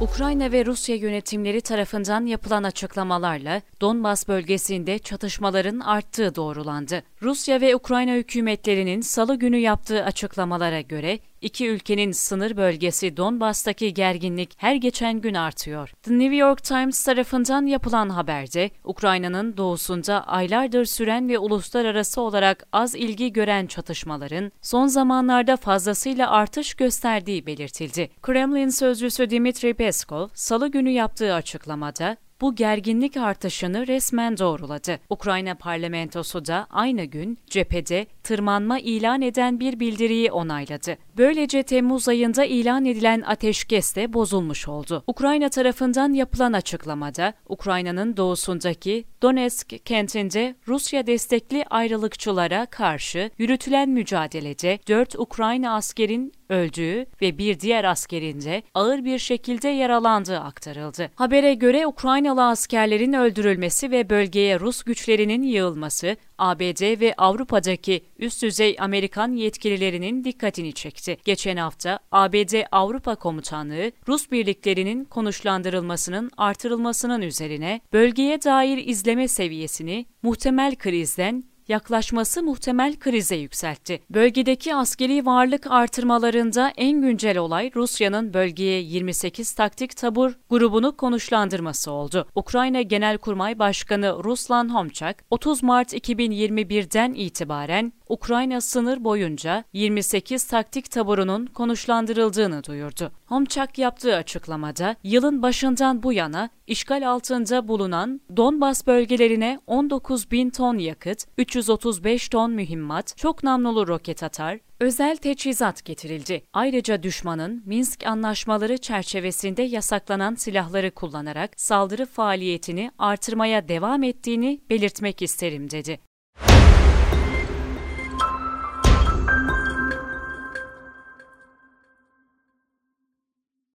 Ukrayna ve Rusya yönetimleri tarafından yapılan açıklamalarla Donbas bölgesinde çatışmaların arttığı doğrulandı. Rusya ve Ukrayna hükümetlerinin salı günü yaptığı açıklamalara göre iki ülkenin sınır bölgesi Donbas'taki gerginlik her geçen gün artıyor. The New York Times tarafından yapılan haberde Ukrayna'nın doğusunda aylardır süren ve uluslararası olarak az ilgi gören çatışmaların son zamanlarda fazlasıyla artış gösterdiği belirtildi. Kremlin sözcüsü Dmitry Peskov, salı günü yaptığı açıklamada bu gerginlik artışını resmen doğruladı. Ukrayna parlamentosu da aynı gün cephede tırmanma ilan eden bir bildiriyi onayladı. Böylece Temmuz ayında ilan edilen ateşkes de bozulmuş oldu. Ukrayna tarafından yapılan açıklamada Ukrayna'nın doğusundaki Donetsk kentinde Rusya destekli ayrılıkçılara karşı yürütülen mücadelede 4 Ukrayna askerin öldüğü ve bir diğer askerin de ağır bir şekilde yaralandığı aktarıldı. Habere göre Ukraynalı askerlerin öldürülmesi ve bölgeye Rus güçlerinin yığılması ABD ve Avrupa'daki üst düzey Amerikan yetkililerinin dikkatini çekti. Geçen hafta ABD Avrupa Komutanlığı Rus birliklerinin konuşlandırılmasının artırılmasının üzerine bölgeye dair izleme seviyesini muhtemel krizden yaklaşması muhtemel krize yükseltti. Bölgedeki askeri varlık artırmalarında en güncel olay Rusya'nın bölgeye 28 taktik tabur grubunu konuşlandırması oldu. Ukrayna Genelkurmay Başkanı Ruslan Homçak, 30 Mart 2021'den itibaren Ukrayna sınır boyunca 28 taktik taburunun konuşlandırıldığını duyurdu. Homçak yaptığı açıklamada yılın başından bu yana işgal altında bulunan Donbas bölgelerine 19 bin ton yakıt, 335 ton mühimmat, çok namlulu roket atar, özel teçhizat getirildi. Ayrıca düşmanın Minsk anlaşmaları çerçevesinde yasaklanan silahları kullanarak saldırı faaliyetini artırmaya devam ettiğini belirtmek isterim dedi.